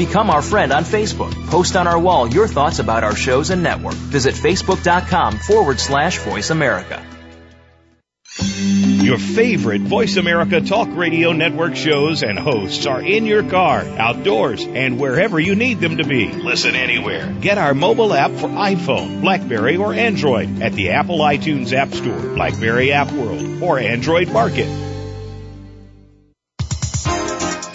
Become our friend on Facebook. Post on our wall your thoughts about our shows and network. Visit facebook.com forward slash voice America. Your favorite Voice America Talk Radio Network shows and hosts are in your car, outdoors, and wherever you need them to be. Listen anywhere. Get our mobile app for iPhone, Blackberry, or Android at the Apple iTunes App Store, Blackberry App World, or Android Market.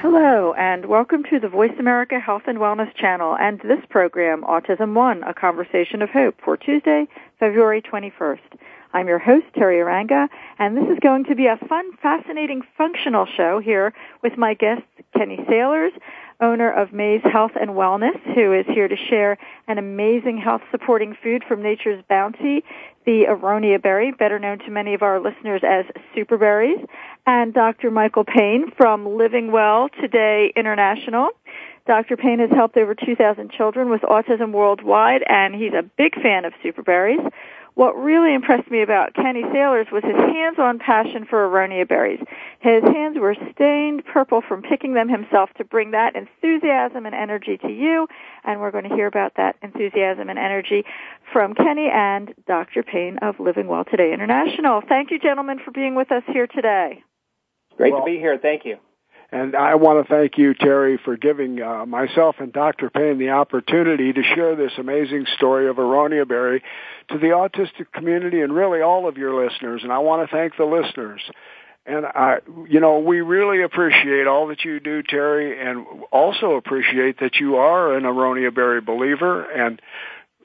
Hello, and welcome to the Voice America Health and Wellness channel and this program, Autism One, a conversation of hope for Tuesday, February 21st. I'm your host, Teri Arranga, and this is going to be a fun, fascinating, functional show here with my guest, Kenny Sailors, owner of Maze Health and Wellness, who is here to share an amazing health supporting food from nature's bounty, the aronia berry, better known to many of our listeners as superberries, and Dr. Michael Payne from Living Well Today International. Dr. Payne has helped over 2,000 children with autism worldwide, and he's a big fan of superberries. What really impressed me about Kenny Sailors was his hands-on passion for aronia berries. His hands were stained purple from picking them himself to bring that enthusiasm and energy to you, and we're going to hear about that enthusiasm and energy from Kenny and Dr. Payne of Living Well Today International. Thank you, gentlemen, for being with us here today. Great well, to be here. Thank you. And I want to thank you, Teri, for giving uh, myself and Dr. Payne the opportunity to share this amazing story of Aronia Berry to the autistic community and really all of your listeners. And I want to thank the listeners. And I, you know, we really appreciate all that you do, Teri, and also appreciate that you are an Aronia Berry believer and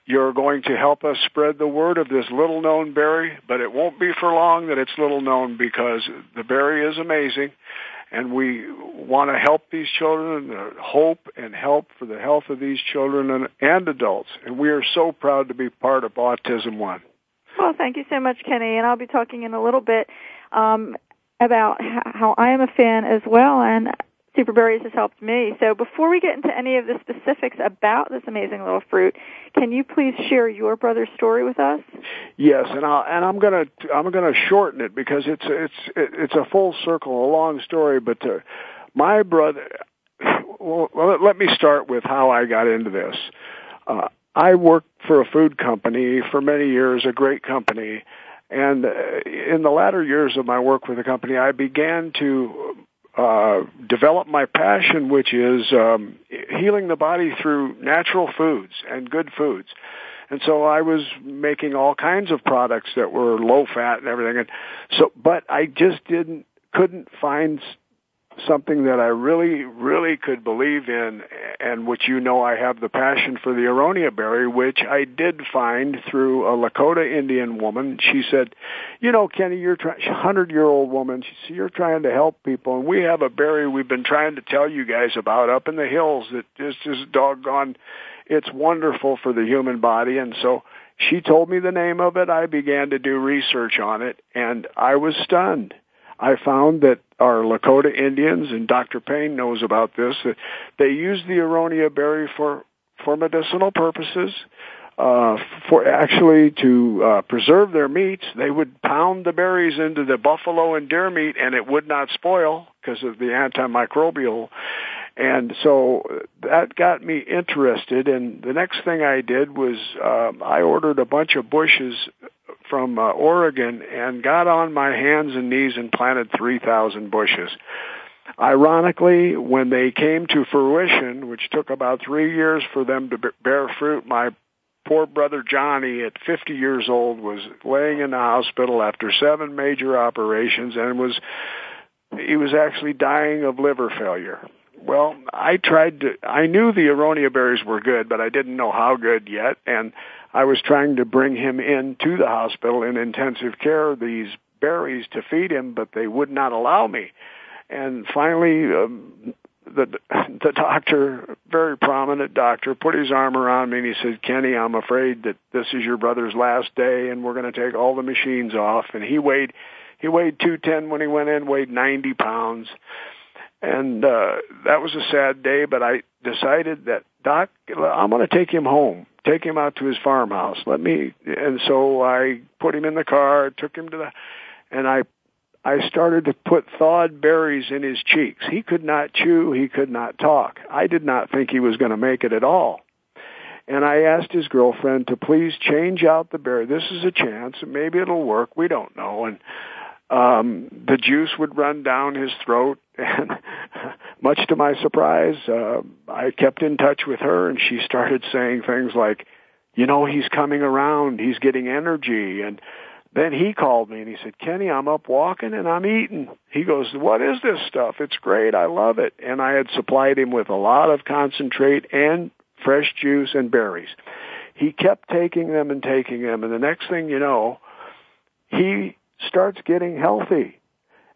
you're going to help us spread the word of this little known berry, but it won't be for long that it's little known because the berry is amazing and we want to help these children, hope and help for the health of these children and, and adults. And we are so proud to be part of Autism One. Well, thank you so much, Kenny. And I'll be talking in a little bit um, about how I am a fan as well. And Superberries has helped me. So before we get into any of the specifics about this amazing little fruit, can you please share your brother's story with us? Yes, and I and I'm gonna I'm gonna shorten it because it's it's it's a full circle, a long story. But uh, my brother, well, let me start with how I got into this. Uh, I worked for a food company for many years, a great company. And uh, in the latter years of my work with the company, I began to uh, develop my passion, which is um, healing the body through natural foods and good foods. And so I was making all kinds of products that were low fat and everything. And so, but I just didn't, couldn't find something that I really, really could believe in, and which you know I have the passion for the aronia berry, which I did find through a Lakota Indian woman. She said, "You know, Kenny, you're trying, hundred year old woman. She said, you're trying to help people, and we have a berry we've been trying to tell you guys about up in the hills that just is doggone. It's wonderful for the human body, and so." She told me the name of it. I began to do research on it, and I was stunned I found that our Lakota Indians, and Dr. Payne knows about this, that they use the aronia berry for, for medicinal purposes. Uh, for actually to uh, preserve their meats, they would pound the berries into the buffalo and deer meat, and it would not spoil because of the antimicrobial. And so that got me interested. And the next thing I did was uh, I ordered a bunch of bushes from uh, Oregon and got on my hands and knees and planted 3,000 bushes. ironically, when they came to fruition, which took about three years for them to bear fruit, my poor brother Johnny at 50 years old was laying in the hospital after seven major operations and was he was actually dying of liver failure. Well, I tried to I knew the aronia berries were good, but I didn't know how good yet and I was trying to bring him in to the hospital in intensive care these berries to feed him, but they would not allow me. And finally um, the the doctor, very prominent doctor, put his arm around me and he said, "Kenny, I'm afraid that this is your brother's last day, and we're going to take all the machines off." And he weighed he weighed 210 when he went in, weighed 90 pounds, and uh, that was a sad day. But I decided that Doc, I'm going to take him home, take him out to his farmhouse. Let me, and so I put him in the car, took him to the, and I I started to put thawed berries in his cheeks. He could not chew, he could not talk. I did not think he was going to make it at all. And I asked his girlfriend to please change out the berry. This is a chance. Maybe it'll work. We don't know. And um, the juice would run down his throat. And much to my surprise, uh, I kept in touch with her, and she started saying things like, "You know, he's coming around. He's getting energy." And then he called me and he said, Kenny, I'm up walking and I'm eating. He goes, what is this stuff? It's great. I love it. And I had supplied him with a lot of concentrate and fresh juice and berries. He kept taking them and taking them. And the next thing you know, he starts getting healthy.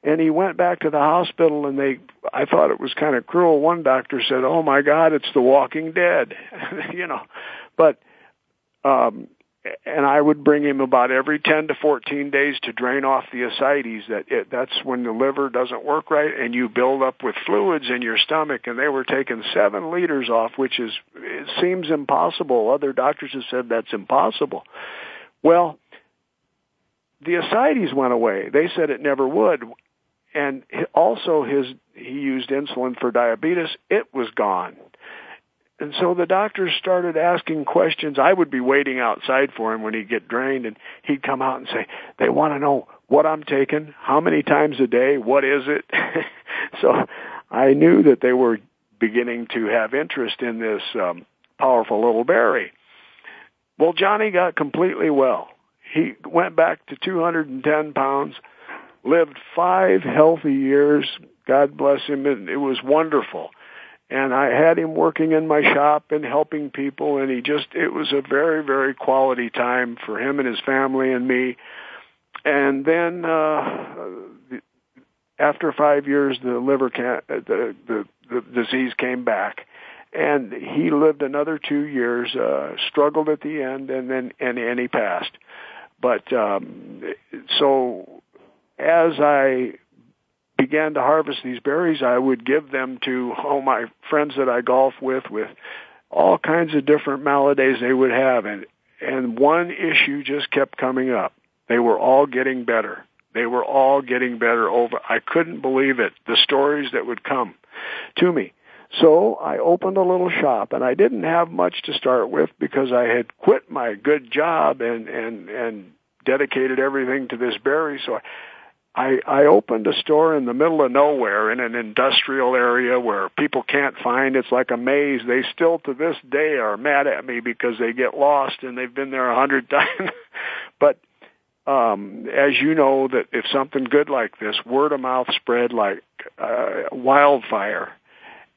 And he went back to the hospital and they, I thought it was kind of cruel. One doctor said, oh my God, it's the walking dead, you know, but, um, and I would bring him about every 10 to 14 days to drain off the ascites. That it, that's when the liver doesn't work right, and you build up with fluids in your stomach. And they were taking seven liters off, which is it seems impossible. Other doctors have said that's impossible. Well, the ascites went away. They said it never would, and also his he used insulin for diabetes. It was gone. And so the doctors started asking questions. I would be waiting outside for him when he'd get drained and he'd come out and say, they want to know what I'm taking, how many times a day, what is it? so I knew that they were beginning to have interest in this um, powerful little berry. Well, Johnny got completely well. He went back to 210 pounds, lived five healthy years. God bless him. And it was wonderful and I had him working in my shop and helping people and he just it was a very very quality time for him and his family and me and then uh after 5 years the liver can the the the disease came back and he lived another 2 years uh struggled at the end and then and and he passed but um so as I began to harvest these berries, I would give them to all my friends that I golf with, with all kinds of different maladies they would have. And, and one issue just kept coming up. They were all getting better. They were all getting better over. I couldn't believe it. The stories that would come to me. So I opened a little shop and I didn't have much to start with because I had quit my good job and, and, and dedicated everything to this berry. So I, I, I opened a store in the middle of nowhere in an industrial area where people can't find. It's like a maze. They still to this day are mad at me because they get lost and they've been there a hundred times. but um, as you know, that if something good like this, word of mouth spread like uh, wildfire,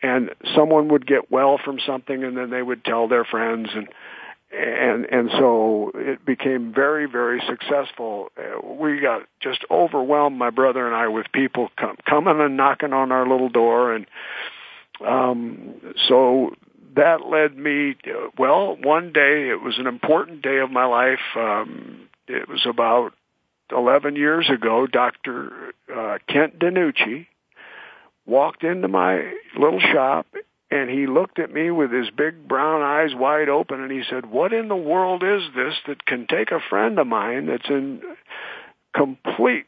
and someone would get well from something, and then they would tell their friends and and and so it became very very successful. We got just overwhelmed, my brother and I, with people com- coming and knocking on our little door, and um, so that led me. To, well, one day it was an important day of my life. Um, it was about 11 years ago. Doctor uh, Kent DeNucci walked into my little shop and he looked at me with his big brown eyes wide open and he said, what in the world is this that can take a friend of mine that's in complete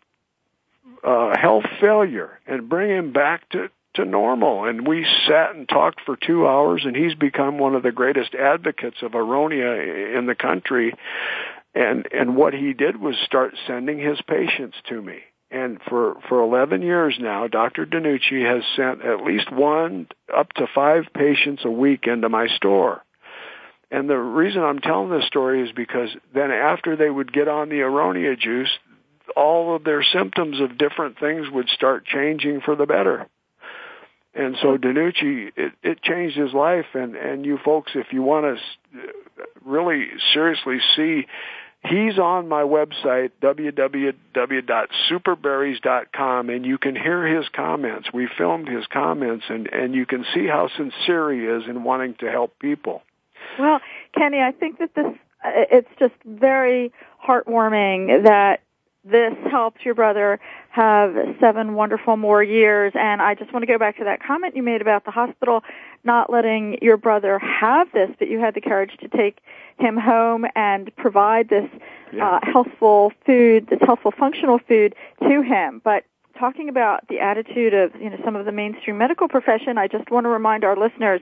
uh, health failure and bring him back to, to normal? And we sat and talked for two hours and he's become one of the greatest advocates of Aronia in the country. And, and what he did was start sending his patients to me And for, for 11 years now, Dr. DeNucci has sent at least one up to five patients a week into my store. And the reason I'm telling this story is because then after they would get on the aronia juice, all of their symptoms of different things would start changing for the better. And so DeNucci, it, it changed his life. And, and you folks, if you want to really seriously see He's on my website, www.superberries.com, and you can hear his comments. We filmed his comments, and, and you can see how sincere he is in wanting to help people. Well, Kenny, I think that this, uh, it's just very heartwarming that this helps your brother have seven wonderful more years. And I just want to go back to that comment you made about the hospital not letting your brother have this, but you had the courage to take him home and provide this yeah. uh, healthful food, this healthful functional food to him. But talking about the attitude of you know some of the mainstream medical profession, I just want to remind our listeners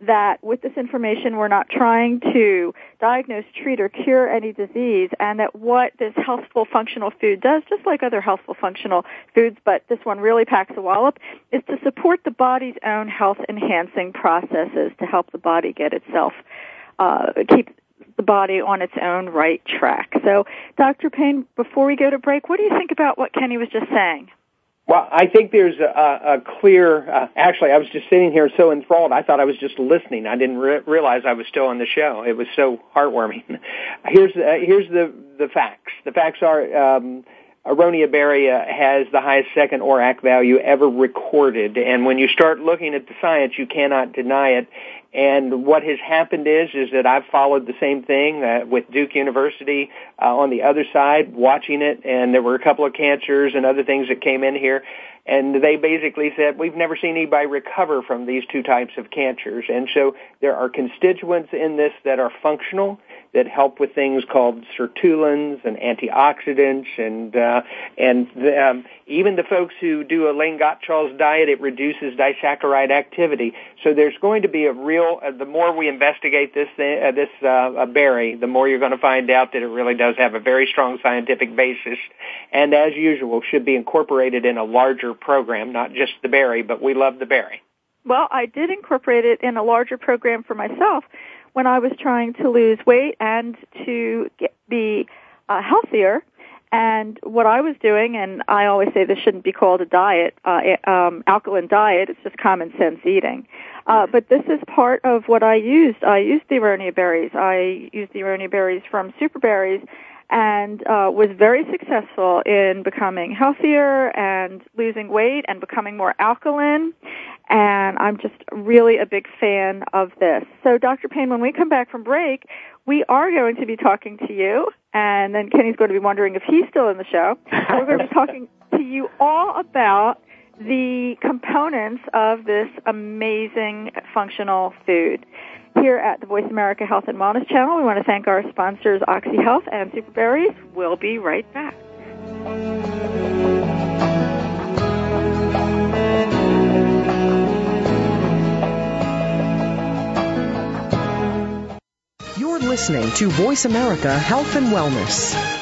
that with this information we're not trying to diagnose, treat, or cure any disease, and that what this healthful functional food does, just like other healthful functional foods, but this one really packs a wallop, is to support the body's own health enhancing processes to help the body get itself uh, keep the body on its own right track. So, Dr. Payne, before we go to break, what do you think about what Kenny was just saying? Well, I think there's a, a clear. Uh, actually, I was just sitting here so enthralled. I thought I was just listening. I didn't re- realize I was still on the show. It was so heartwarming. here's uh, here's the the facts. The facts are. Um, Aronia berry uh, has the highest second ORAC value ever recorded, and when you start looking at the science, you cannot deny it. And what has happened is, is that I've followed the same thing uh, with Duke University uh, on the other side, watching it, and there were a couple of cancers and other things that came in here, and they basically said we've never seen anybody recover from these two types of cancers. And so there are constituents in this that are functional, that help with things called sirtuins and antioxidants and uh, and the, um, even the folks who do a Elaine Gottschall's diet, it reduces disaccharide activity. So there's going to be a real. Uh, the more we investigate this uh, this uh, berry, the more you're going to find out that it really does have a very strong scientific basis, and as usual, should be incorporated in a larger program, not just the berry, but we love the berry. Well, I did incorporate it in a larger program for myself when I was trying to lose weight and to get, be uh, healthier. And what I was doing, and I always say this shouldn't be called a diet, uh, um, alkaline diet. It's just common sense eating. Uh, but this is part of what I used. I used the aronia berries. I used the aronia berries from Super Berries, and uh, was very successful in becoming healthier and losing weight and becoming more alkaline and I'm just really a big fan of this. So, Dr. Payne, when we come back from break, we are going to be talking to you, and then Kenny's going to be wondering if he's still in the show. we're going to be talking to you all about the components of this amazing functional food. Here at the Voice America Health and Wellness Channel, we want to thank our sponsors, OxyHealth and Superberries. We'll be right back. You're listening to Voice America Health and Wellness.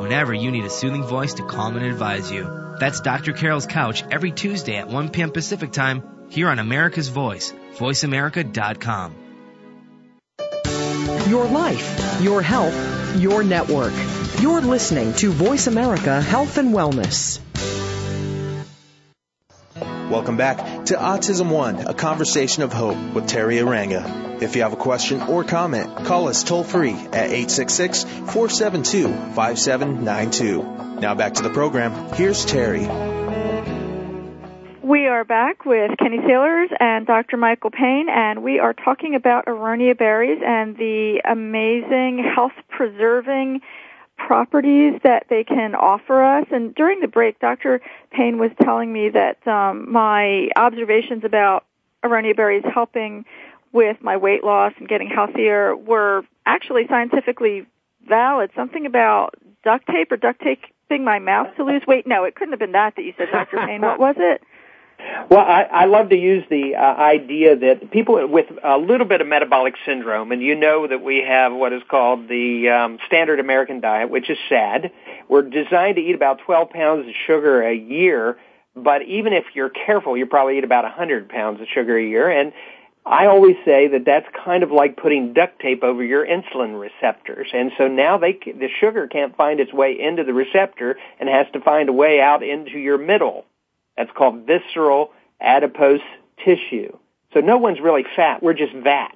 whenever you need a soothing voice to calm and advise you. That's Dr. Carol's Couch every Tuesday at 1 p.m. Pacific Time here on America's Voice, voiceamerica.com. Your life, your health, your network. You're listening to Voice America Health and Wellness. Welcome back to Autism One, a conversation of hope with Teri Arranga. If you have a question or comment, call us toll free at 866 472 5792. Now back to the program. Here's Teri. We are back with Kenny Sailors and Dr. Michael Payne, and we are talking about aronia berries and the amazing health preserving properties that they can offer us. And during the break, Dr. Payne was telling me that um, my observations about aronia berries helping with my weight loss and getting healthier were actually scientifically valid. Something about duct tape or duct taping my mouth to lose weight. No, it couldn't have been that that you said, Dr. Payne. What was it? Well, I, I love to use the uh, idea that people with a little bit of metabolic syndrome, and you know that we have what is called the um, standard American diet, which is sad. We're designed to eat about 12 pounds of sugar a year, but even if you're careful, you probably eat about 100 pounds of sugar a year. And I always say that that's kind of like putting duct tape over your insulin receptors. And so now they, the sugar can't find its way into the receptor and has to find a way out into your middle that's called visceral adipose tissue. So no one's really fat. We're just vat.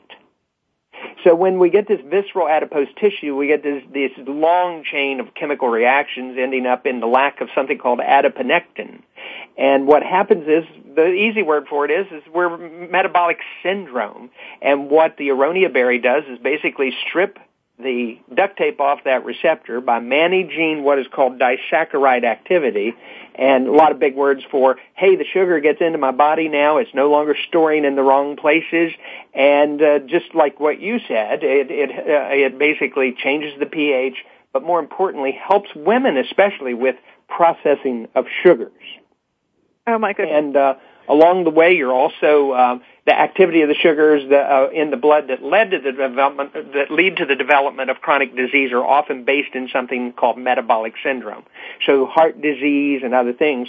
So when we get this visceral adipose tissue, we get this, this long chain of chemical reactions ending up in the lack of something called adiponectin. And what happens is, the easy word for it is, is we're metabolic syndrome. And what the aronia berry does is basically strip the duct tape off that receptor by managing what is called disaccharide activity and a lot of big words for hey the sugar gets into my body now. It's no longer storing in the wrong places. And uh, just like what you said it it uh, it basically changes the pH but more importantly helps women especially with processing of sugars. Oh my goodness. And uh along the way you're also um, the activity of the sugars uh, in the blood that led to the development that lead to the development of chronic disease are often based in something called metabolic syndrome. So heart disease and other things.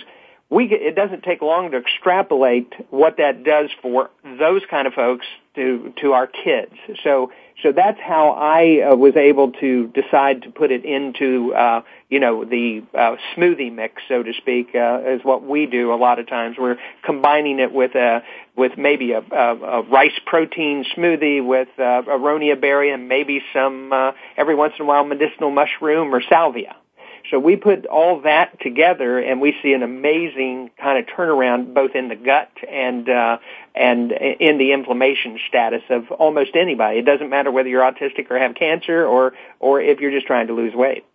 We it doesn't take long to extrapolate what that does for those kind of folks to to our kids. So so that's how I uh, was able to decide to put it into, uh, you know, the uh, smoothie mix, so to speak, uh, is what we do a lot of times. We're combining it with a with maybe a, a, a rice protein smoothie with uh, aronia berry and maybe some uh, every once in a while medicinal mushroom or salvia. So we put all that together and we see an amazing kind of turnaround both in the gut and uh, and in the inflammation status of almost anybody. It doesn't matter whether you're autistic or have cancer or or if you're just trying to lose weight.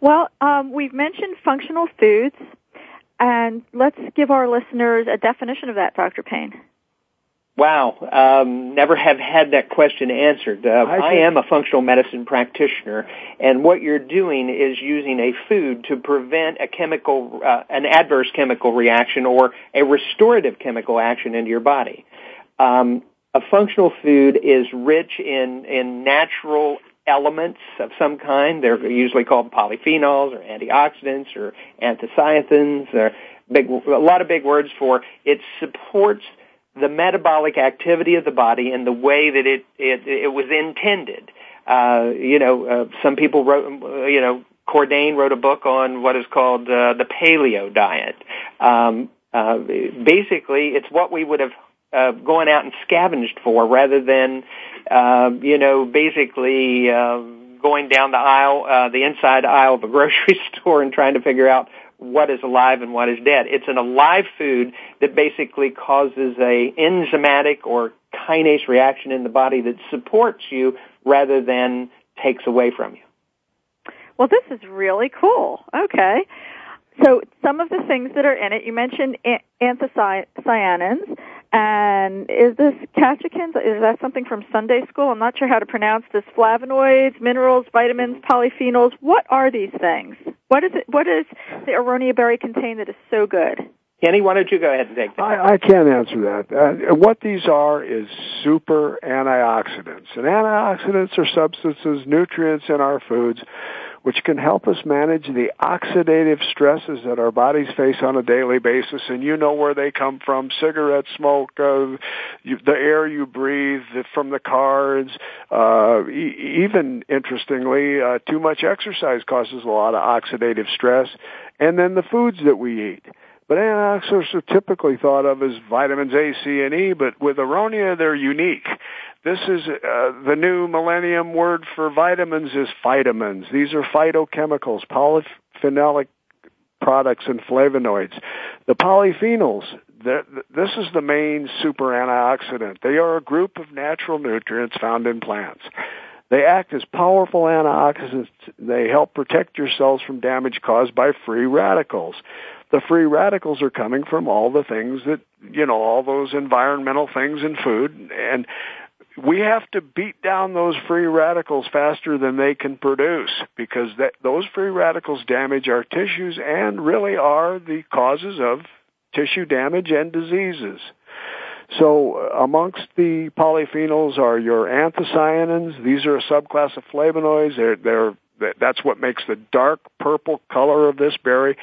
Well, um, we've mentioned functional foods, and let's give our listeners a definition of that, Dr. Payne. Wow, um, never have had that question answered. Uh, I, I am a functional medicine practitioner, and what you're doing is using a food to prevent a chemical, uh, an adverse chemical reaction or a restorative chemical action into your body. Um, a functional food is rich in in natural elements of some kind. They're usually called polyphenols or antioxidants or anthocyanins. Or big, a lot of big words for it supports the metabolic activity of the body in the way that it it, it was intended. Uh, you know, uh, some people wrote, you know, Cordain wrote a book on what is called uh, the paleo diet. Um, uh, basically, it's what we would have uh, going out and scavenged for rather than, uh, you know, basically uh, going down the aisle, uh, the inside aisle of a grocery store and trying to figure out what is alive and what is dead. It's an alive food that basically causes a enzymatic or kinase reaction in the body that supports you rather than takes away from you. Well, this is really cool. Okay. So some of the things that are in it, you mentioned anthocyanins, and is this catechins? Is that something from Sunday school? I'm not sure how to pronounce this. Flavonoids, minerals, vitamins, polyphenols. What are these things? What is it? What does the aronia berry contain that is so good? Kenny, why don't you go ahead and take that? I, I can't answer that. Uh, what these are is super antioxidants. And antioxidants are substances, nutrients in our foods which can help us manage the oxidative stresses that our bodies face on a daily basis. And you know where they come from: cigarette smoke, uh, you, the air you breathe from the cars. Uh, e- even interestingly, uh, too much exercise causes a lot of oxidative stress, and then the foods that we eat. But antioxidants are typically thought of as vitamins A, C, and E, but with Aronia, they're unique. This is uh, the new millennium word for vitamins is phytamins. These are phytochemicals, polyphenolic products and flavonoids. The polyphenols, this is the main super antioxidant. They are a group of natural nutrients found in plants. They act as powerful antioxidants. They help protect your cells from damage caused by free radicals. The free radicals are coming from all the things that, you know, all those environmental things in food. And we have to beat down those free radicals faster than they can produce because that, those free radicals damage our tissues and really are the causes of tissue damage and diseases. So uh, amongst the polyphenols are your anthocyanins. These are a subclass of flavonoids. They're, they're that's what makes the dark purple color of this berry.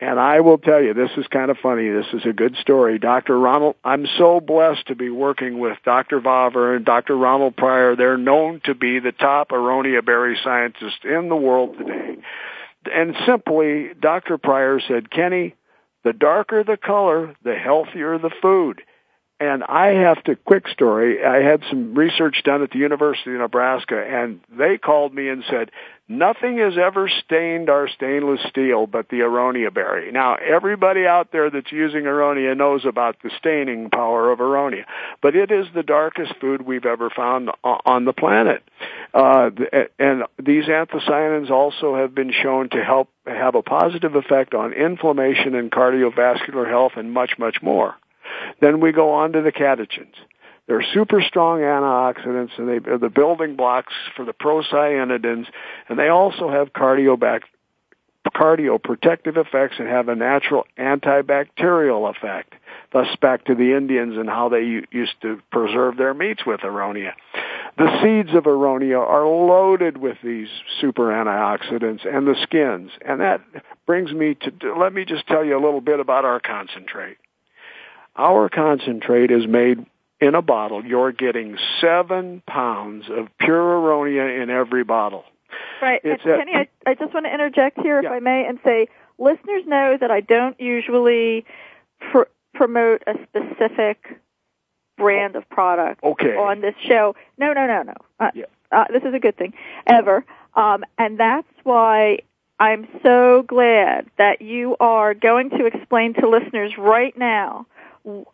And I will tell you, this is kind of funny. This is a good story. Dr. Ronald, I'm so blessed to be working with Dr. Wawer and Dr. Ronald Prior. They're known to be the top aronia berry scientists in the world today. And simply, Dr. Prior said, Kenny, the darker the color, the healthier the food. And I have to, quick story, I had some research done at the University of Nebraska and they called me and said, nothing has ever stained our stainless steel but the aronia berry. Now, everybody out there that's using aronia knows about the staining power of aronia, but it is the darkest food we've ever found on the planet. Uh, and these anthocyanins also have been shown to help have a positive effect on inflammation and cardiovascular health and much, much more. Then we go on to the catechins. They're super strong antioxidants and they are the building blocks for the procyanidins and they also have cardiobac cardioprotective effects and have a natural antibacterial effect. Thus back to the Indians and how they used to preserve their meats with aronia. The seeds of aronia are loaded with these super antioxidants and the skins. And that brings me to, let me just tell you a little bit about our concentrate. Our concentrate is made in a bottle. You're getting seven pounds of pure aronia in every bottle. Right. It's Kenny, a, I, I just want to interject here, if. I may, and say listeners know that I don't usually pr- promote a specific brand of product okay. on this show. No, no, no, no. Uh, yeah. uh, this is a good thing ever. Um, and that's why I'm so glad that you are going to explain to listeners right now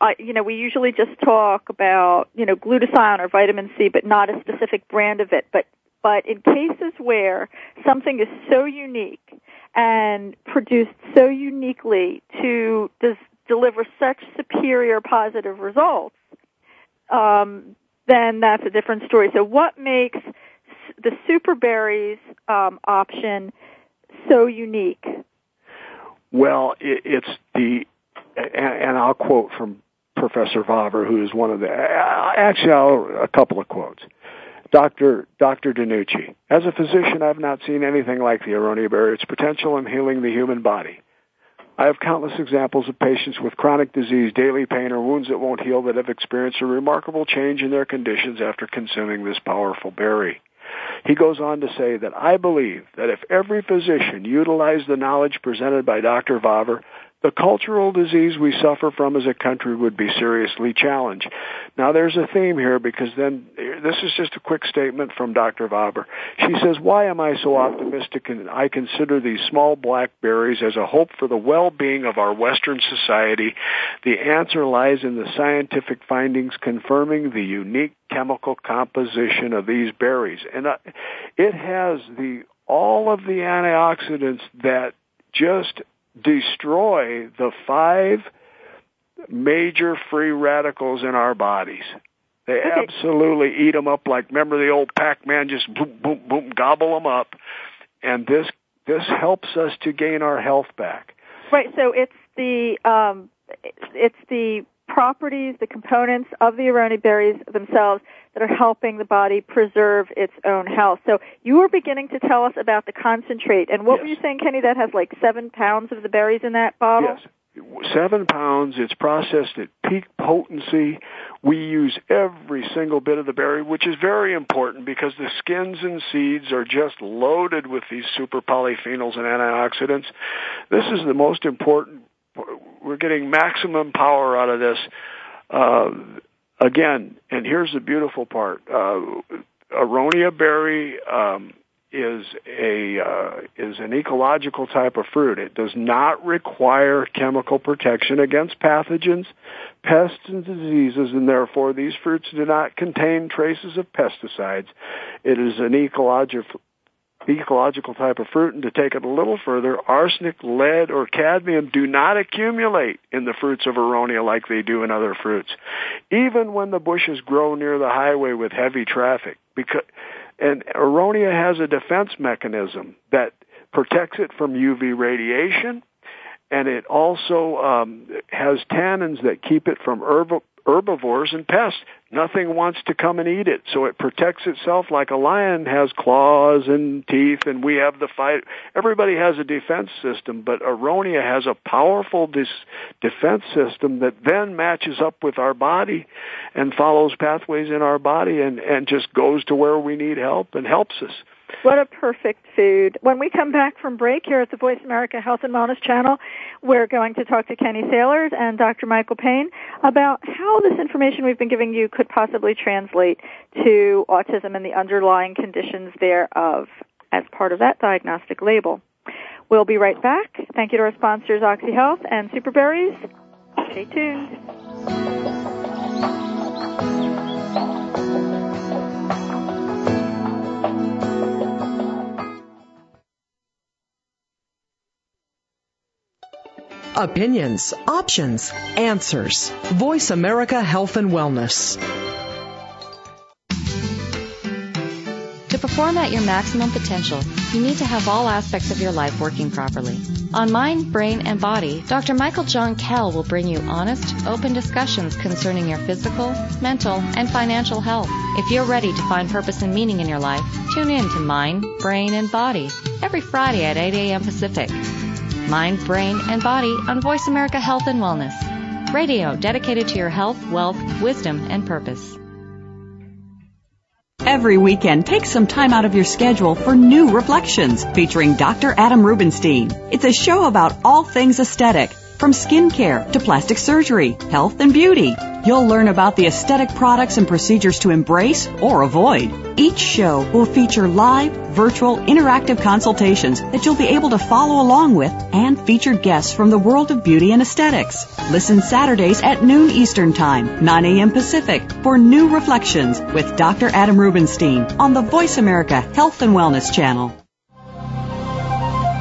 I, you know, we usually just talk about, you know, glutathione or vitamin C, but not a specific brand of it. But, but in cases where something is so unique and produced so uniquely to des- deliver such superior positive results, um, then that's a different story. So what makes the super berries um, option so unique? Well, it, it's the and, and I'll quote from Professor Wawer, who is one of the, actually I'll, a couple of quotes. Dr. Dr. DeNucci, as a physician, I've not seen anything like the aronia berry, its potential in healing the human body. I have countless examples of patients with chronic disease, daily pain, or wounds that won't heal that have experienced a remarkable change in their conditions after consuming this powerful berry. He goes on to say that I believe that if every physician utilized the knowledge presented by Dr. Wawer, the cultural disease we suffer from as a country would be seriously challenged. Now there's a theme here because then this is just a quick statement from Dr. Wawer. She says, why am I so optimistic and I consider these small blackberries as a hope for the well-being of our Western society? The answer lies in the scientific findings confirming the unique chemical composition of these berries. And uh, it has the, all of the antioxidants that just destroy the five major free radicals in our bodies. They okay. absolutely eat them up like remember the old Pac-Man just boom boom boom gobble them up and this this helps us to gain our health back. Right, so it's the um, it's the properties, the components of the aronia berries themselves that are helping the body preserve its own health. So you were beginning to tell us about the concentrate, and what yes. were you saying, Kenny? That has like seven pounds of the berries in that bottle. Yes seven pounds. It's processed at peak potency. We use every single bit of the berry, which is very important because the skins and seeds are just loaded with these super polyphenols and antioxidants. This is the most important. We're getting maximum power out of this. Uh, again, and here's the beautiful part. Uh, aronia berry um, is a uh, is an ecological type of fruit. It does not require chemical protection against pathogens, pests, and diseases, and therefore these fruits do not contain traces of pesticides. It is an ecological ecological type of fruit and to take it a little further, arsenic, lead, or cadmium do not accumulate in the fruits of aronia like they do in other fruits. Even when the bushes grow near the highway with heavy traffic, because and aronia has a defense mechanism that protects it from UV radiation, and it also um, has tannins that keep it from herb- herbivores and pests. Nothing wants to come and eat it, so it protects itself like a lion has claws and teeth, and we have the fight. Everybody has a defense system, but aronia has a powerful dis- defense system that then matches up with our body and follows pathways in our body and, and just goes to where we need help and helps us. What a perfect food. When we come back from break here at the Voice America Health and Wellness channel, we're going to talk to Kenny Sailors and Dr. Michael Payne about how this information we've been giving you could possibly translate to autism and the underlying conditions thereof as part of that diagnostic label. We'll be right back. Thank you to our sponsors, OxyHealth and Superberries. Stay tuned. Opinions, options, answers. Voice America Health and Wellness. To perform at your maximum potential, you need to have all aspects of your life working properly. On Mind, Brain, and Body, Dr. Michael John Kell will bring you honest, open discussions concerning your physical, mental, and financial health. If you're ready to find purpose and meaning in your life, tune in to Mind, Brain, and Body every Friday at 8 a.m. Pacific mind, brain, and body on Voice America Health and Wellness. Radio dedicated to your health, wealth, wisdom, and purpose. Every weekend, take some time out of your schedule for New Reflections featuring Dr. Adam Rubenstein. It's a show about all things aesthetic, from skincare to plastic surgery, health and beauty. You'll learn about the aesthetic products and procedures to embrace or avoid. Each show will feature live, virtual, interactive consultations that you'll be able to follow along with and featured guests from the world of beauty and aesthetics. Listen Saturdays at noon Eastern Time, 9 a.m. Pacific for New Reflections with Dr. Adam Rubenstein on the Voice America Health and Wellness Channel.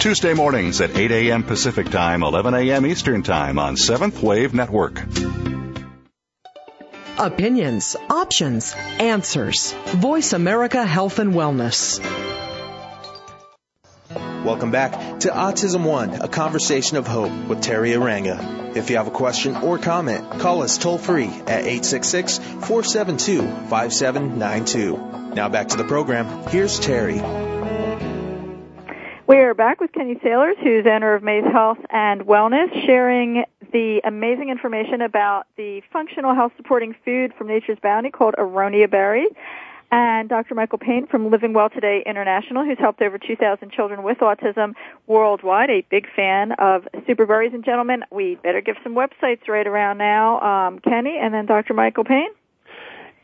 Tuesday mornings at 8 a.m. Pacific Time, 11 a.m. Eastern Time on Seventh Wave Network. Opinions, options, answers. Voice America Health and Wellness. Welcome back to Autism One, a conversation of hope with Teri Arranga. If you have a question or comment, call us toll free at 866 472 5792. Now back to the program. Here's Teri. We are back with Kenny Sailors, who's owner of Maze Health and Wellness, sharing the amazing information about the functional health supporting food from Nature's Bounty called Aronia Berry. And Dr. Michael Payne from Living Well Today International, who's helped over 2,000 children with autism worldwide, a big fan of super berries. And gentlemen, we better give some websites right around now. Um, Kenny and then Dr. Michael Payne.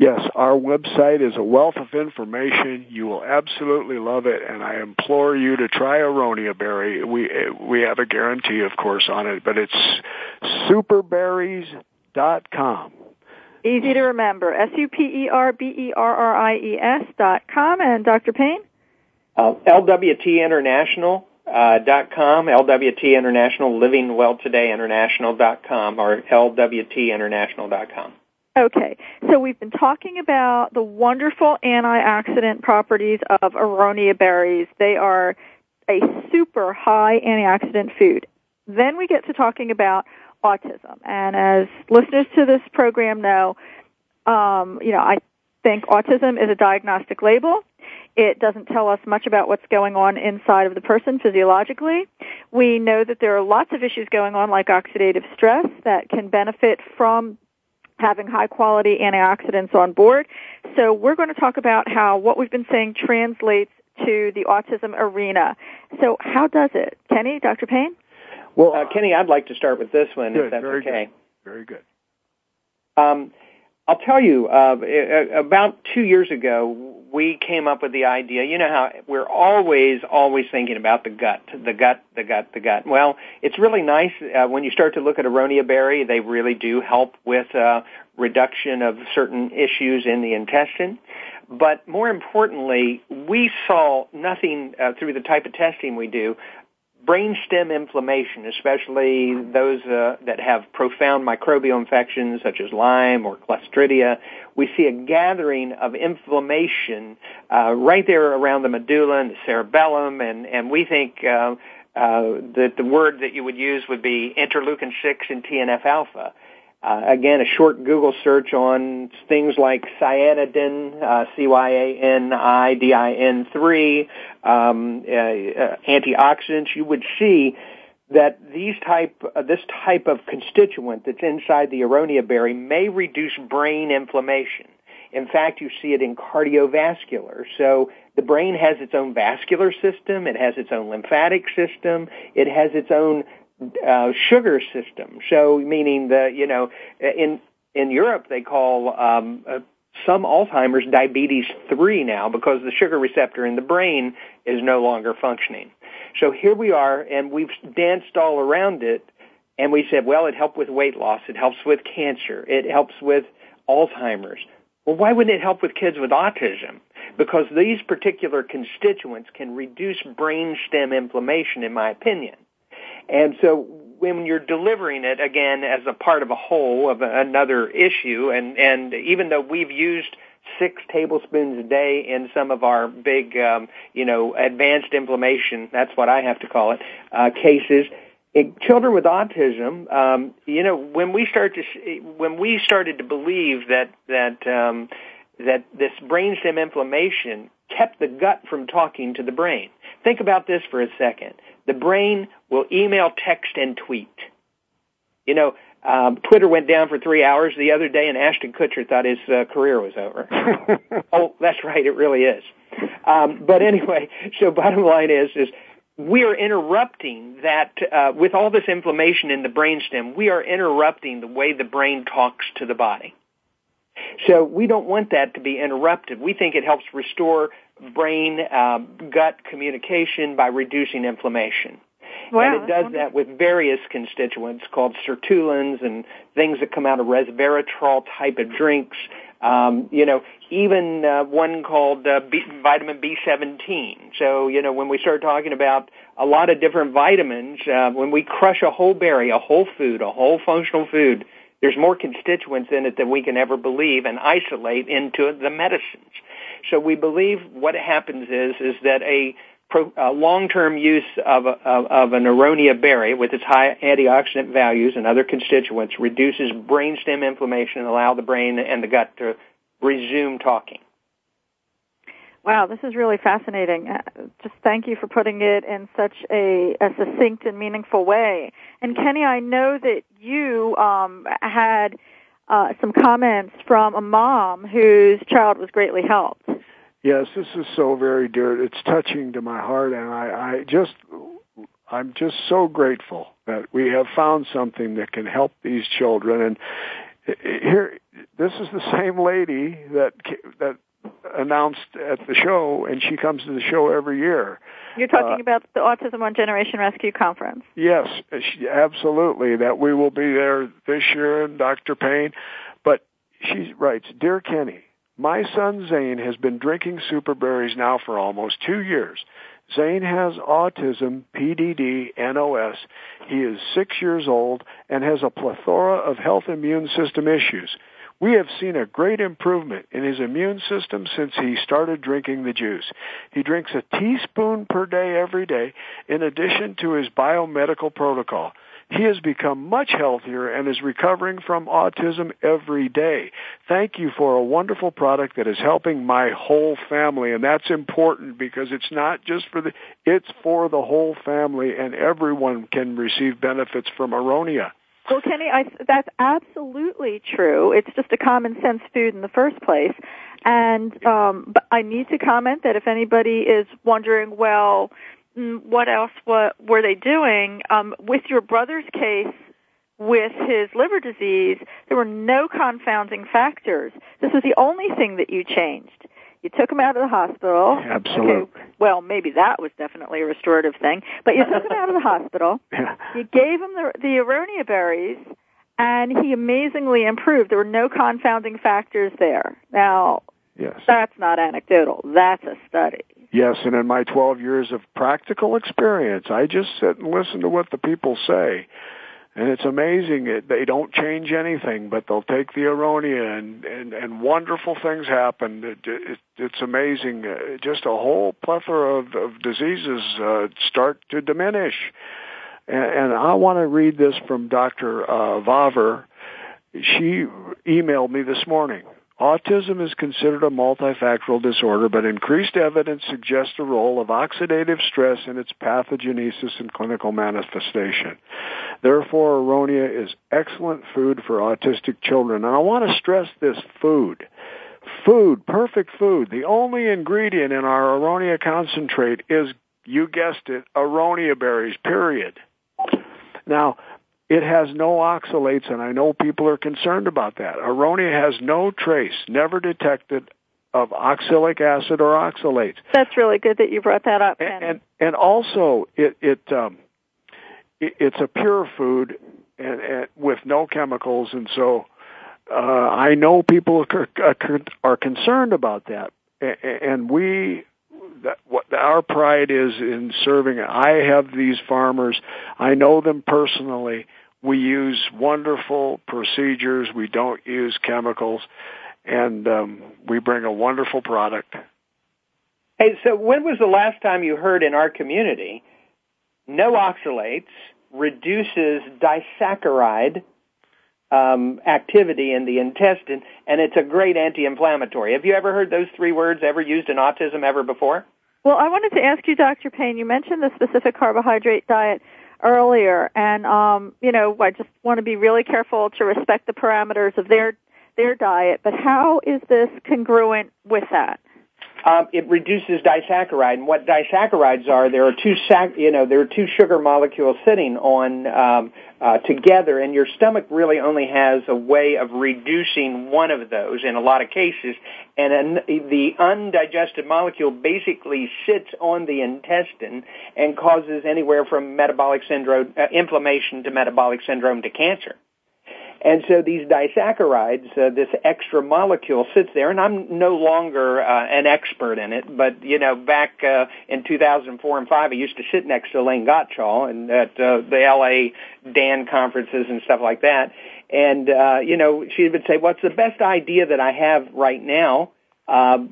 Yes, our website is a wealth of information. You will absolutely love it, and I implore you to try Aronia Berry. We we have a guarantee, of course, on it, but it's superberries.com. Easy to remember. S U P E R B E R R I E S dot com. And Dr. Payne? Uh, LWT International. Uh, dot com, LWT International, Living Well Today International dot com, or LWT International dot com. Okay, so we've been talking about the wonderful antioxidant properties of aronia berries. They are a super high antioxidant food. Then we get to talking about autism, and as listeners to this program know, um, you know, I think autism is a diagnostic label. It doesn't tell us much about what's going on inside of the person physiologically. We know that there are lots of issues going on like oxidative stress that can benefit from having high quality antioxidants on board. So we're going to talk about how what we've been saying translates to the autism arena. So how does it? Kenny, Dr. Payne? Well, uh, Kenny, I'd like to start with this one, good, if that's very okay. Good. Very good. Um, I'll tell you, uh, about two years ago, we came up with the idea, you know how we're always, always thinking about the gut, the gut, the gut, the gut. Well, it's really nice uh, when you start to look at aronia berry, they really do help with uh, reduction of certain issues in the intestine. But more importantly, we saw nothing uh, through the type of testing we do brainstem inflammation, especially those uh, that have profound microbial infections such as Lyme or Clostridia, we see a gathering of inflammation uh, right there around the medulla and the cerebellum, and and we think. Uh, uh, that the word that you would use would be interleukin 6 and TNF alpha. Uh, again, a short Google search on things like cyanidin, uh, C-Y-A-N-I-D-I-N-3, um, uh, uh, antioxidants, you would see that these type, uh, this type of constituent that's inside the aronia berry may reduce brain inflammation. In fact, you see it in cardiovascular. So the brain has its own vascular system, it has its own lymphatic system, it has its own uh, sugar system. So meaning the you know in in Europe they call um, uh, some Alzheimer's diabetes three now because the sugar receptor in the brain is no longer functioning. So here we are, and we've danced all around it, and we said, well, it helps with weight loss, it helps with cancer, it helps with Alzheimer's. Well, why wouldn't it help with kids with autism? Because these particular constituents can reduce brainstem inflammation, in my opinion. And so when you're delivering it again as a part of a whole of another issue, and and even though we've used six tablespoons a day in some of our big, um, you know, advanced inflammation, that's what I have to call it, uh, cases. In children with autism, um, you know, when we start to when we started to believe that that um, that this brainstem inflammation kept the gut from talking to the brain. Think about this for a second. The brain will email, text, and tweet. You know, um, Twitter went down for three hours the other day, and Ashton Kutcher thought his uh, career was over. oh, that's right, it really is. Um, but anyway, so bottom line is, is we are interrupting that uh, with all this inflammation in the brainstem. We are interrupting the way the brain talks to the body. So we don't want that to be interrupted. We think it helps restore brain uh, gut communication by reducing inflammation. Wow, and it does that with various constituents called sirtuins and things that come out of resveratrol type of drinks. Um, you know, even uh, one called uh, B- vitamin B17. So, you know, when we start talking about a lot of different vitamins, uh, when we crush a whole berry, a whole food, a whole functional food, there's more constituents in it than we can ever believe and isolate into the medicines. So we believe what happens is is that a, a long-term use of, a, of, of an aronia berry with its high antioxidant values and other constituents reduces brainstem inflammation and allow the brain and the gut to resume talking. Wow, this is really fascinating. Uh, just thank you for putting it in such a, a succinct and meaningful way. And Kenny, I know that you um, had uh, some comments from a mom whose child was greatly helped. Yes, this is so very dear. It's touching to my heart, and I, I just, I'm just so grateful that we have found something that can help these children. And here, this is the same lady that that announced at the show, and she comes to the show every year. You're talking uh, about the Autism One Generation Rescue Conference. Yes, she, absolutely. That we will be there this year, and Dr. Payne. But she writes, Dear Kenny, my son Zane has been drinking superberries now for almost two years. Zane has autism, PDD, NOS. He is six years old and has a plethora of health immune system issues. We have seen a great improvement in his immune system since he started drinking the juice. He drinks a teaspoon per day every day in addition to his biomedical protocol. He has become much healthier and is recovering from autism every day. Thank you for a wonderful product that is helping my whole family and that's important because it's not just for the, it's for the whole family and everyone can receive benefits from Aronia. Well, Kenny, I, that's absolutely true. It's just a common sense food in the first place. And um, but I need to comment that if anybody is wondering, well, mm, what else what were they doing um, with your brother's case? With his liver disease, there were no confounding factors. This was the only thing that you changed. You took him out of the hospital. Absolutely. Okay, well, maybe that was definitely a restorative thing. But you took him out of the hospital. Yeah. You gave him the, the aronia berries, and he amazingly improved. There were no confounding factors there. Now, yes. that's not anecdotal. That's a study. Yes, and in my 12 years of practical experience, I just sit and listen to what the people say and it's amazing. They don't change anything, but they'll take the aronia, and and, and wonderful things happen. It, it, it's amazing. Uh, just a whole plethora of, of diseases uh, start to diminish. And, and I want to read this from Dr. Uh, Wawer. She emailed me this morning. Autism is considered a multifactorial disorder, but increased evidence suggests the role of oxidative stress in its pathogenesis and clinical manifestation. Therefore, aronia is excellent food for autistic children. And I want to stress this food. Food, perfect food. The only ingredient in our aronia concentrate is, you guessed it, aronia berries, period. Now, it has no oxalates, and I know people are concerned about that. Aronia has no trace, never detected, of oxalic acid or oxalates. That's really good that you brought that up. And and, and also, it it, um, it it's a pure food and, and with no chemicals, and so uh, I know people are, are concerned about that, and we that what our pride is in serving. I have these farmers. I know them personally. We use wonderful procedures. We don't use chemicals, and um, we bring a wonderful product. Hey, so when was the last time you heard in our community no oxalates reduces disaccharide um, activity in the intestine, and it's a great anti-inflammatory. Have you ever heard those three words ever used in autism ever before? Well, I wanted to ask you, Dr. Payne. You mentioned the specific carbohydrate diet earlier, and um, you know, I just want to be really careful to respect the parameters of their their diet. But how is this congruent with that? Um, it reduces disaccharide, and what disaccharides are, there are two sac, you know, there are two sugar molecules sitting on um, uh, together, and your stomach really only has a way of reducing one of those in a lot of cases, and an, the undigested molecule basically sits on the intestine and causes anywhere from metabolic syndrome, uh, inflammation to metabolic syndrome to cancer. And so these disaccharides, uh, this extra molecule sits there, and I'm no longer uh, an expert in it, but you know, back uh, in 2004 and 5, I used to sit next to Elaine Gottschall and at uh, the LA DAN conferences and stuff like that. And uh, you know, she would say, "What's the best idea that I have right now?" Uh,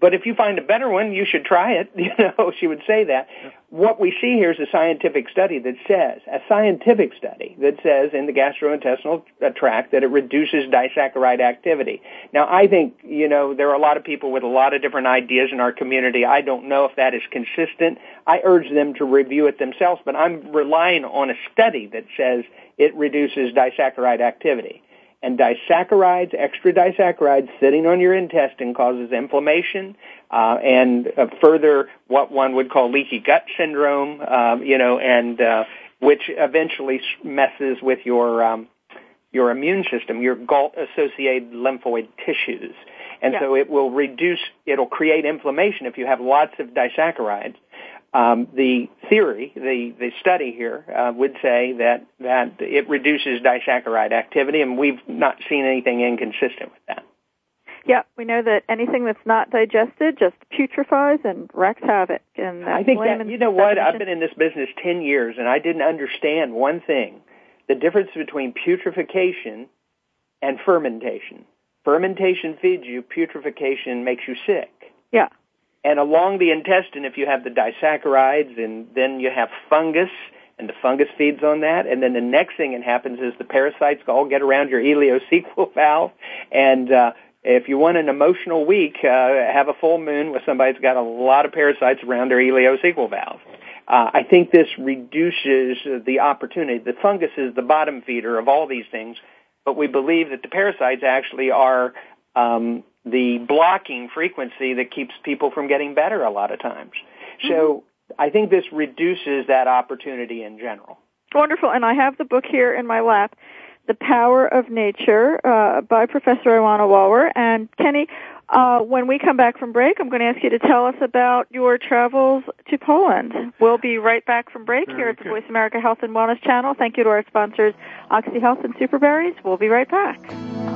but if you find a better one, you should try it. You know, she would say that. What we see here is a scientific study that says, a scientific study that says in the gastrointestinal uh, tract that it reduces disaccharide activity. Now, I think, you know, there are a lot of people with a lot of different ideas in our community. I don't know if that is consistent. I urge them to review it themselves, but I'm relying on a study that says it reduces disaccharide activity. And disaccharides, extra disaccharides sitting on your intestine causes inflammation uh, and uh, further what one would call leaky gut syndrome, um, you know, and uh, which eventually messes with your um, your immune system, your GALT-associated lymphoid tissues. And Yeah. so it will reduce, it'll create inflammation if you have lots of disaccharides. Um, the theory, the, the study here uh, would say that, that it reduces disaccharide activity, and we've not seen anything inconsistent with that. Yeah, we know that anything that's not digested just putrefies and wreaks havoc. And I think that, you know what, I've been in this business 10 years, and I didn't understand one thing, the difference between putrefaction and fermentation. Fermentation feeds you, putrefaction makes you sick. Yeah. And along the intestine, if you have the disaccharides, and then you have fungus, and the fungus feeds on that, and then the next thing that happens is the parasites all get around your ileocecal valve, and uh, if you want an emotional week, uh, have a full moon with somebody that's got a lot of parasites around their ileocecal valve. Uh, I think this reduces the opportunity. The fungus is the bottom feeder of all these things, but we believe that the parasites actually are um, the blocking frequency that keeps people from getting better a lot of times. So I think this reduces that opportunity in general. Wonderful. And I have the book here in my lap, The Power of Nature uh, by Professor Iwona Wawer. And Kenny, uh, when we come back from break, I'm going to ask you to tell us about your travels to Poland. We'll be right back from break here at the Voice America Health and Wellness Channel. Thank you to our sponsors, OxyHealth and Superberries. We'll be right back.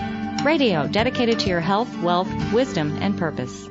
Radio dedicated to your health, wealth, wisdom, and purpose.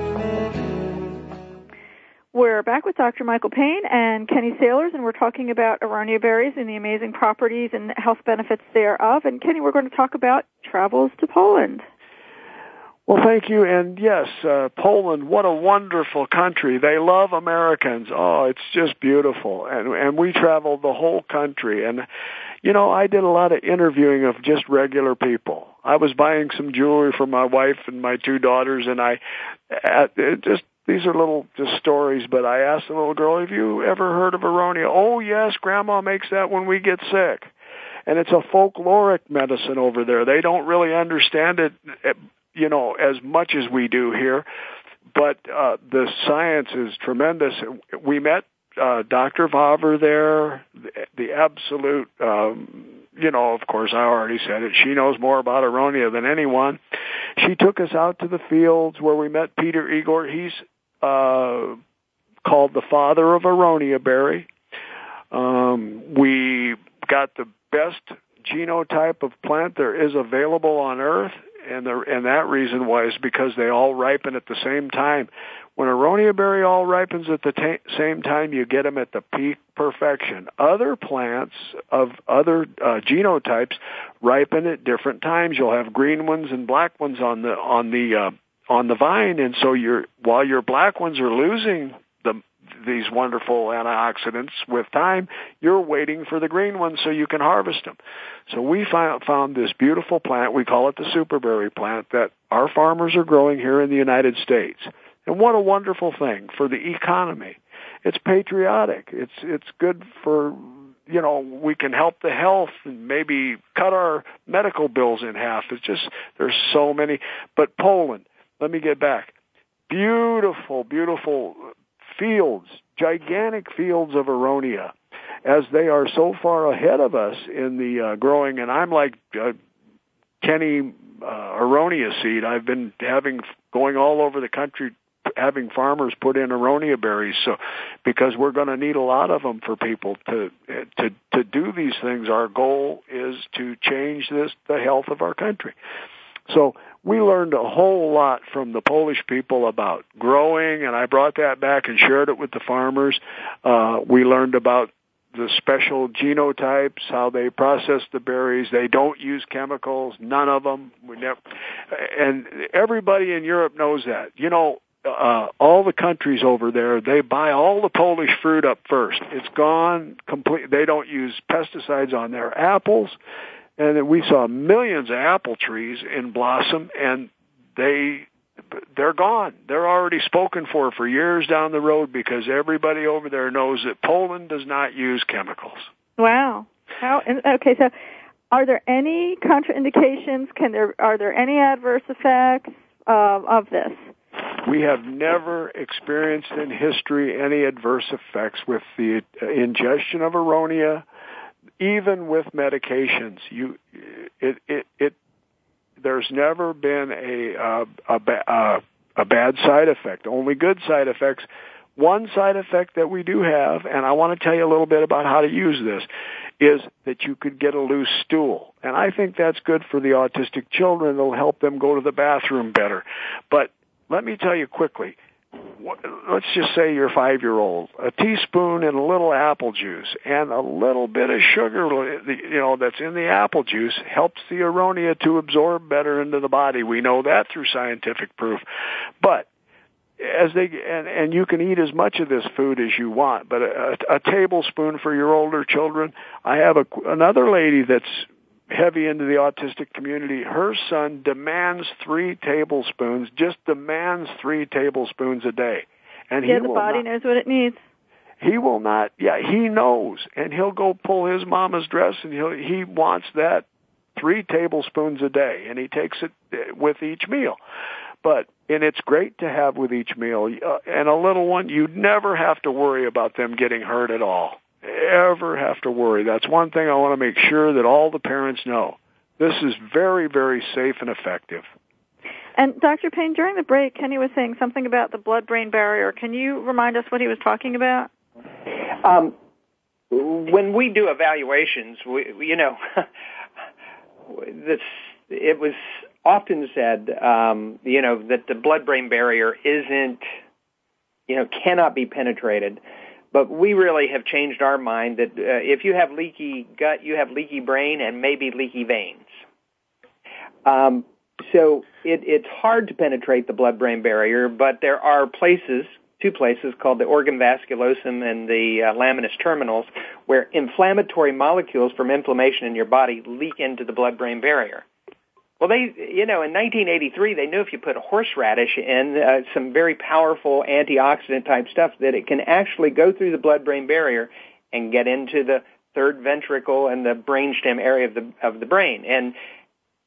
With Dr. Michael Payne and Kenny Sailors, and we're talking about aronia berries and the amazing properties and health benefits thereof. And Kenny, we're going to talk about travels to Poland. Well, thank you. And yes, uh, Poland, what a wonderful country. They love Americans. Oh, it's just beautiful. And, and we traveled the whole country. And, you know, I did a lot of interviewing of just regular people. I was buying some jewelry for my wife and my two daughters, and I, it just, these are little just stories, but I asked the little girl, have you ever heard of aronia? Oh yes, grandma makes that when we get sick. And it's a folkloric medicine over there. They don't really understand it you know, as much as we do here. But uh, the science is tremendous. We met uh, Dr. Wawer there, the, the absolute, um, you know, of course, I already said it. She knows more about Aronia than anyone. She took us out to the fields where we met Peter Igor. He's uh, called the father of Aronia berry. Um, we got the best genotype of plant there is available on Earth and the and that reason was because they all ripen at the same time. When aronia berry all ripens at the same time, you get them at the peak perfection. Other plants of other uh, genotypes ripen at different times. You'll have green ones and black ones on the on the uh, on the vine, and so your while your black ones are losing the these wonderful antioxidants with time, you're waiting for the green ones so you can harvest them. So we found, found this beautiful plant, we call it the superberry plant, that our farmers are growing here in the United States. And what a wonderful thing for the economy. It's patriotic. It's it's good for you know we can help the health and maybe cut our medical bills in half. It's just there's so many. But Poland, let me get back. Beautiful, beautiful fields, gigantic fields of aronia, as they are so far ahead of us in the uh, growing. And I'm like uh, Kenny uh, aronia seed. I've been having going all over the country having farmers put in aronia berries so because we're going to need a lot of them for people to to to do these things our goal is to change this the health of our country so we learned a whole lot from the Polish people about growing, and I brought that back and shared it with the farmers. Uh, we learned about the special genotypes, how they process the berries. They don't use chemicals, none of them. We never, and everybody in Europe knows that. You know, uh, all the countries over there, they buy all the Polish fruit up first. It's gone complete. They don't use pesticides on their apples, and we saw millions of apple trees in blossom, and they they're gone. They're already spoken for for years down the road because everybody over there knows that Poland does not use chemicals. Wow. How okay, so are there any contraindications? Can there are there any adverse effects uh, of this? We have never experienced in history any adverse effects with the ingestion of aronia, even with medications. You, it, it, it there's never been a uh, a, a, a bad side effect. Only good side effects. One side effect that we do have, and I want to tell you a little bit about how to use this, is that you could get a loose stool. And I think that's good for the autistic children. It'll help them go to the bathroom better. But let me tell you quickly, let's just say you're five year old, a teaspoon and a little apple juice and a little bit of sugar, you know, that's in the apple juice helps the aronia to absorb better into the body. We know that through scientific proof. But as they and and you can eat as much of this food as you want, but a, a tablespoon for your older children. I have a another lady that's heavy into the autistic community, her son demands three tablespoons, just demands three tablespoons a day. And yeah, he the body not, knows what it needs. He will not. Yeah, he knows, and he'll go pull his mama's dress, and he'll he wants that three tablespoons a day, and he takes it uh, with each meal. But and it's great to have with each meal. Uh, and a little one, you never have to worry about them getting hurt at all ever have to worry. That's one thing I want to make sure that all the parents know. This is very, very safe and effective. And Dr. Payne, during the break, Kenny was saying something about the blood-brain barrier. Can you remind us what he was talking about? Um, when we do evaluations, we, you know, this it was often said, um, you know, that the blood-brain barrier isn't, you know, cannot be penetrated. But we really have changed our mind that uh, if you have leaky gut, you have leaky brain and maybe leaky veins. Um, so it, it's hard to penetrate the blood-brain barrier, but there are places, two places called the organ vasculosum and the uh, terminals, where inflammatory molecules from inflammation in your body leak into the blood-brain barrier. Well, they, you know, in 1983, they knew if you put horseradish in uh, some very powerful antioxidant type stuff that it can actually go through the blood-brain barrier and get into the third ventricle and the brainstem area of the of the brain. And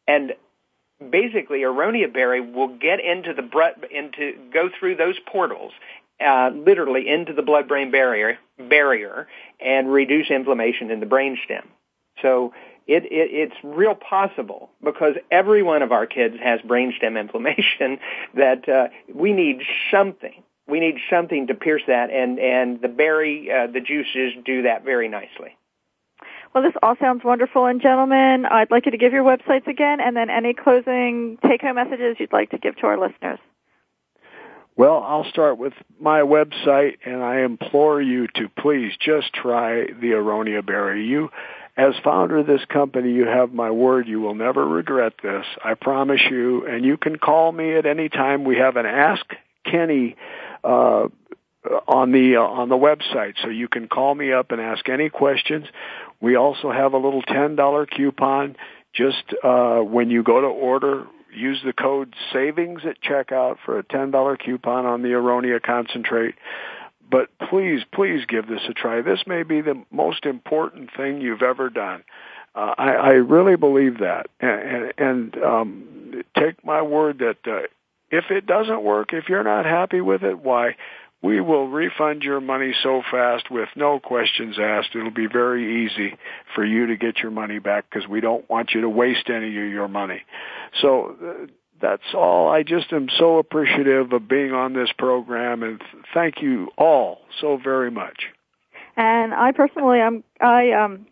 and basically, aronia berry will get into the into go through those portals, uh, literally into the blood-brain barrier barrier and reduce inflammation in the brainstem. So it, it, it's real possible because every one of our kids has brainstem inflammation that uh, we need something. We need something to pierce that, and and the berry, uh, the juices do that very nicely. Well, this all sounds wonderful, and gentlemen, I'd like you to give your websites again, and then any closing take-home messages you'd like to give to our listeners. Well, I'll start with my website, and I implore you to please just try the aronia berry. You as founder of this company, you have my word. You will never regret this. I promise you. And you can call me at any time. We have an Ask Kenny uh, on the uh, on the website, so you can call me up and ask any questions. We also have a little ten dollar coupon. Just uh, when you go to order use the code savings at checkout for a $10 coupon on the Aronia concentrate. But please, please give this a try. This may be the most important thing you've ever done. Uh, I, I really believe that, and, and um, take my word that uh, if it doesn't work, if you're not happy with it, why? We will refund your money so fast with no questions asked. It'll be very easy for you to get your money back because we don't want you to waste any of your money. So uh, that's all. I just am so appreciative of being on this program and thank you all so very much. And I personally, I'm, I, um,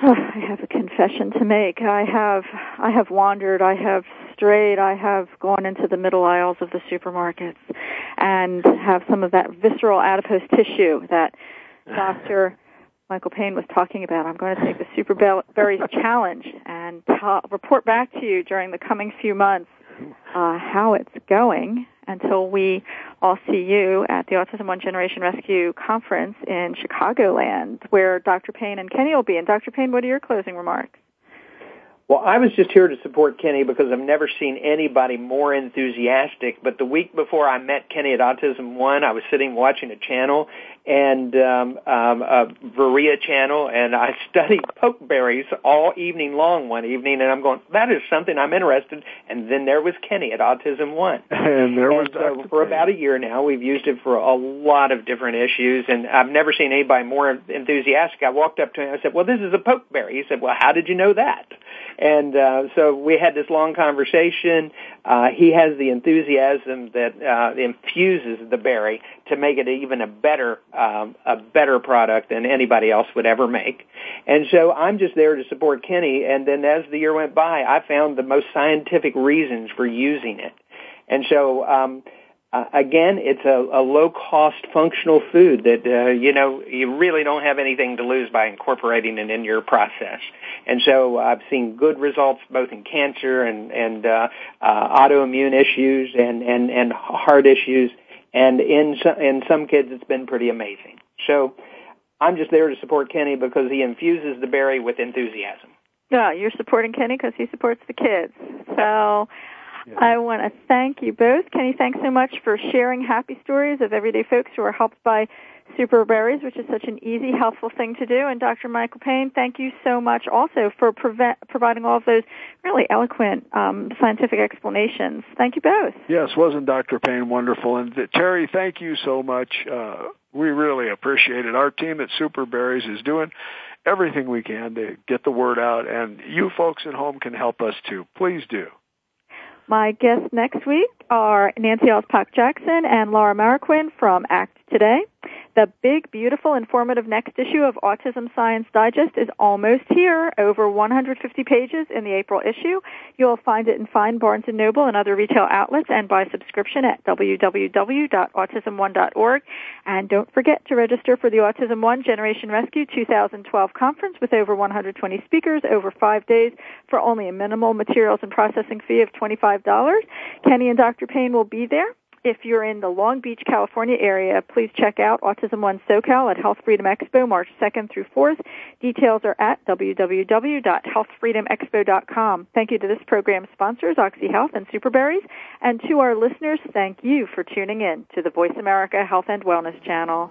I have a confession to make. I have, I have wandered. I have strayed. I have gone into the middle aisles of the supermarkets and have some of that visceral adipose tissue that Dr. Michael Payne was talking about. I'm going to take the Super Berries Challenge and ta- report back to you during the coming few months uh, how it's going until we all see you at the Autism One Generation Rescue Conference in Chicagoland, where Dr. Payne and Kenny will be. And Dr. Payne, what are your closing remarks? Well, I was just here to support Kenny because I've never seen anybody more enthusiastic. But the week before I met Kenny at Autism One, I was sitting watching a channel and um, um, a Varia channel, and I studied pokeberries all evening long one evening, and I'm going, that is something I'm interested. And then there was Kenny at Autism One, and there was and so for about a year now. We've used it for a lot of different issues, and I've never seen anybody more enthusiastic. I walked up to him, I said, "Well, this is a pokeberry." He said, "Well, how did you know that?" And uh, so we had this long conversation. Uh, he has the enthusiasm that uh, infuses the berry to make it even a better um, a better product than anybody else would ever make. And so I'm just there to support Kenny. And then as the year went by, I found the most scientific reasons for using it. And so um, uh, again, it's a, a low-cost functional food that uh, you know you really don't have anything to lose by incorporating it in your process. And so I've seen good results both in cancer and and uh, uh, autoimmune issues and and and heart issues, and in some, in some kids it's been pretty amazing. So I'm just there to support Kenny because he infuses the berry with enthusiasm. Yeah, you're supporting Kenny because he supports the kids. So. I want to thank you both. Kenny, thanks so much for sharing happy stories of everyday folks who are helped by super berries, which is such an easy, helpful thing to do. And Dr. Michael Payne, thank you so much also for prevent, providing all of those really eloquent um, scientific explanations. Thank you both. Yes, wasn't Dr. Payne wonderful? And uh, Teri, thank you so much. Uh, we really appreciate it. Our team at Super Berries is doing everything we can to get the word out, and you folks at home can help us too. Please do. My guests next week are Nancy Alspaugh Jackson and Laura Marroquin from ACT Today. The big, beautiful, informative next issue of Autism Science Digest is almost here, over 150 pages in the April issue. You'll find it in fine Barnes & Noble and other retail outlets and by subscription at www.autism1.org. And don't forget to register for the Autism One Generation Rescue 2012 conference with over 120 speakers over five days for only a minimal materials and processing fee of $25. Kenny and Dr. Payne will be there. If you're in the Long Beach, California area, please check out Autism One SoCal at Health Freedom Expo March 2nd through 4th. Details are at www.healthfreedomexpo.com. Thank you to this program's sponsors, OxyHealth and Superberries. And to our listeners, thank you for tuning in to the Voice America Health and Wellness channel.